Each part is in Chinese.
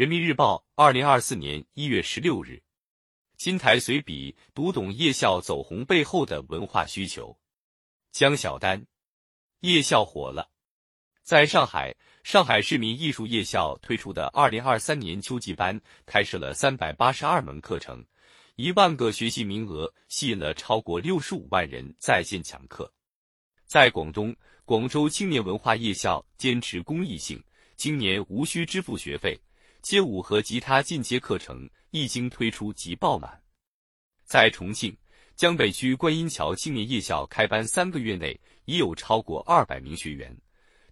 人民日报，二零二四年一月十六日，金台随笔读懂夜校走红背后的文化需求。江小丹，夜校火了。在上海，上海市民艺术夜校推出的二零二三年秋季班开设了三百八十二门课程，一万个学习名额，吸引了超过六十五万人在线抢课。在广东，广州青年文化夜校坚持公益性，今年无需支付学费。街舞和吉他进阶课程一经推出即爆满。在重庆江北区观音桥青年夜校开班三个月内，已有超过二百名学员。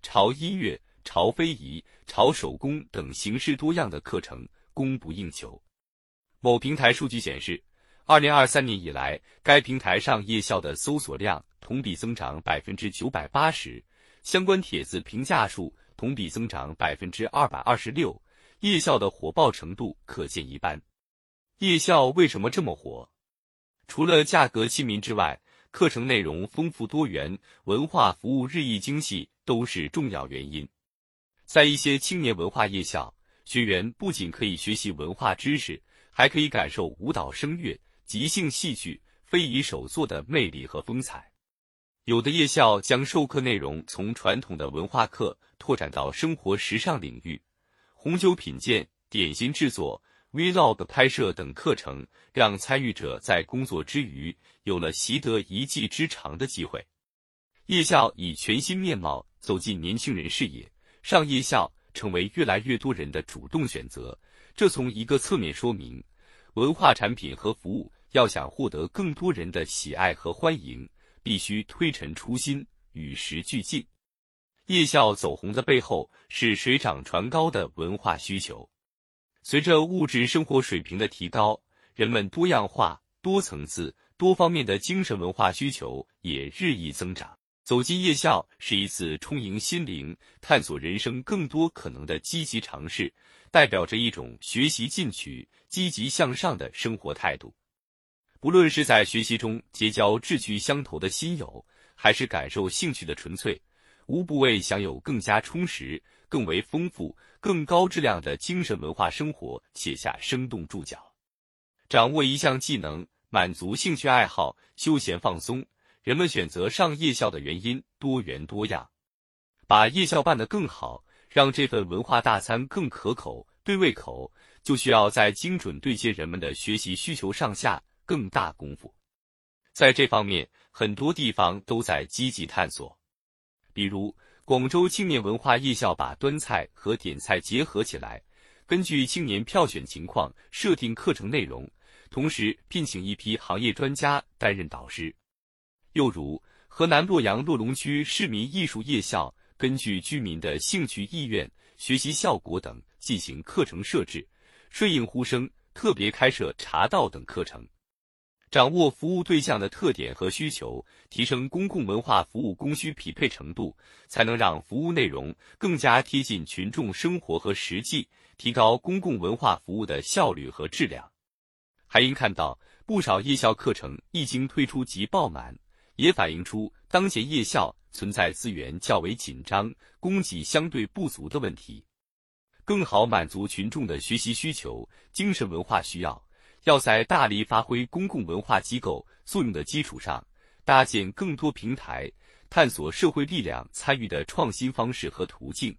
潮音乐、潮非遗、潮手工等形式多样的课程供不应求。某平台数据显示，二零二三年以来，该平台上夜校的搜索量同比增长百分之九百八十，相关帖子评价数同比增长百分之二百二十六。夜校的火爆程度可见一斑。夜校为什么这么火？除了价格亲民之外，课程内容丰富多元，文化服务日益精细，都是重要原因。在一些青年文化夜校，学员不仅可以学习文化知识，还可以感受舞蹈、声乐、即兴戏剧、非遗手作的魅力和风采。有的夜校将授课内容从传统的文化课拓展到生活时尚领域。红酒品鉴、点心制作、Vlog 拍摄等课程，让参与者在工作之余有了习得一技之长的机会。夜校以全新面貌走进年轻人视野，上夜校成为越来越多人的主动选择。这从一个侧面说明，文化产品和服务要想获得更多人的喜爱和欢迎，必须推陈出新，与时俱进。夜校走红的背后是水涨船高的文化需求。随着物质生活水平的提高，人们多样化、多层次、多方面的精神文化需求也日益增长。走进夜校是一次充盈心灵、探索人生更多可能的积极尝试，代表着一种学习进取、积极向上的生活态度。不论是在学习中结交志趣相投的新友，还是感受兴趣的纯粹。无不为享有更加充实、更为丰富、更高质量的精神文化生活写下生动注脚。掌握一项技能，满足兴趣爱好、休闲放松，人们选择上夜校的原因多元多样。把夜校办得更好，让这份文化大餐更可口、对胃口，就需要在精准对接人们的学习需求上下更大功夫。在这方面，很多地方都在积极探索。比如，广州青年文化夜校把端菜和点菜结合起来，根据青年票选情况设定课程内容，同时聘请一批行业专家担任导师。又如，河南洛阳洛龙区市民艺术夜校，根据居民的兴趣意愿、学习效果等进行课程设置，顺应呼声，特别开设茶道等课程。掌握服务对象的特点和需求，提升公共文化服务供需匹配程度，才能让服务内容更加贴近群众生活和实际，提高公共文化服务的效率和质量。还应看到，不少夜校课程一经推出即爆满，也反映出当前夜校存在资源较为紧张、供给相对不足的问题。更好满足群众的学习需求、精神文化需要。要在大力发挥公共文化机构作用的基础上，搭建更多平台，探索社会力量参与的创新方式和途径，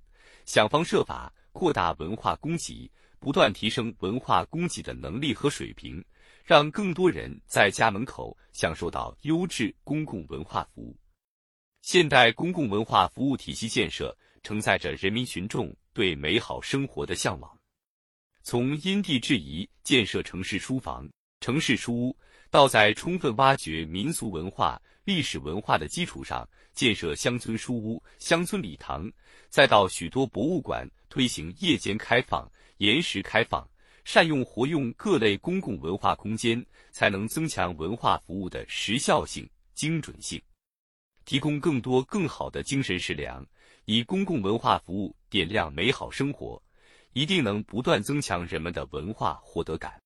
想方设法扩大文化供给，不断提升文化供给的能力和水平，让更多人在家门口享受到优质公共文化服务。现代公共文化服务体系建设承载着人民群众对美好生活的向往。从因地制宜建设城市书房、城市书屋，到在充分挖掘民俗文化、历史文化的基础上建设乡村书屋、乡村礼堂，再到许多博物馆推行夜间开放、延时开放，善用活用各类公共文化空间，才能增强文化服务的时效性、精准性，提供更多更好的精神食粮，以公共文化服务点亮美好生活。一定能不断增强人们的文化获得感。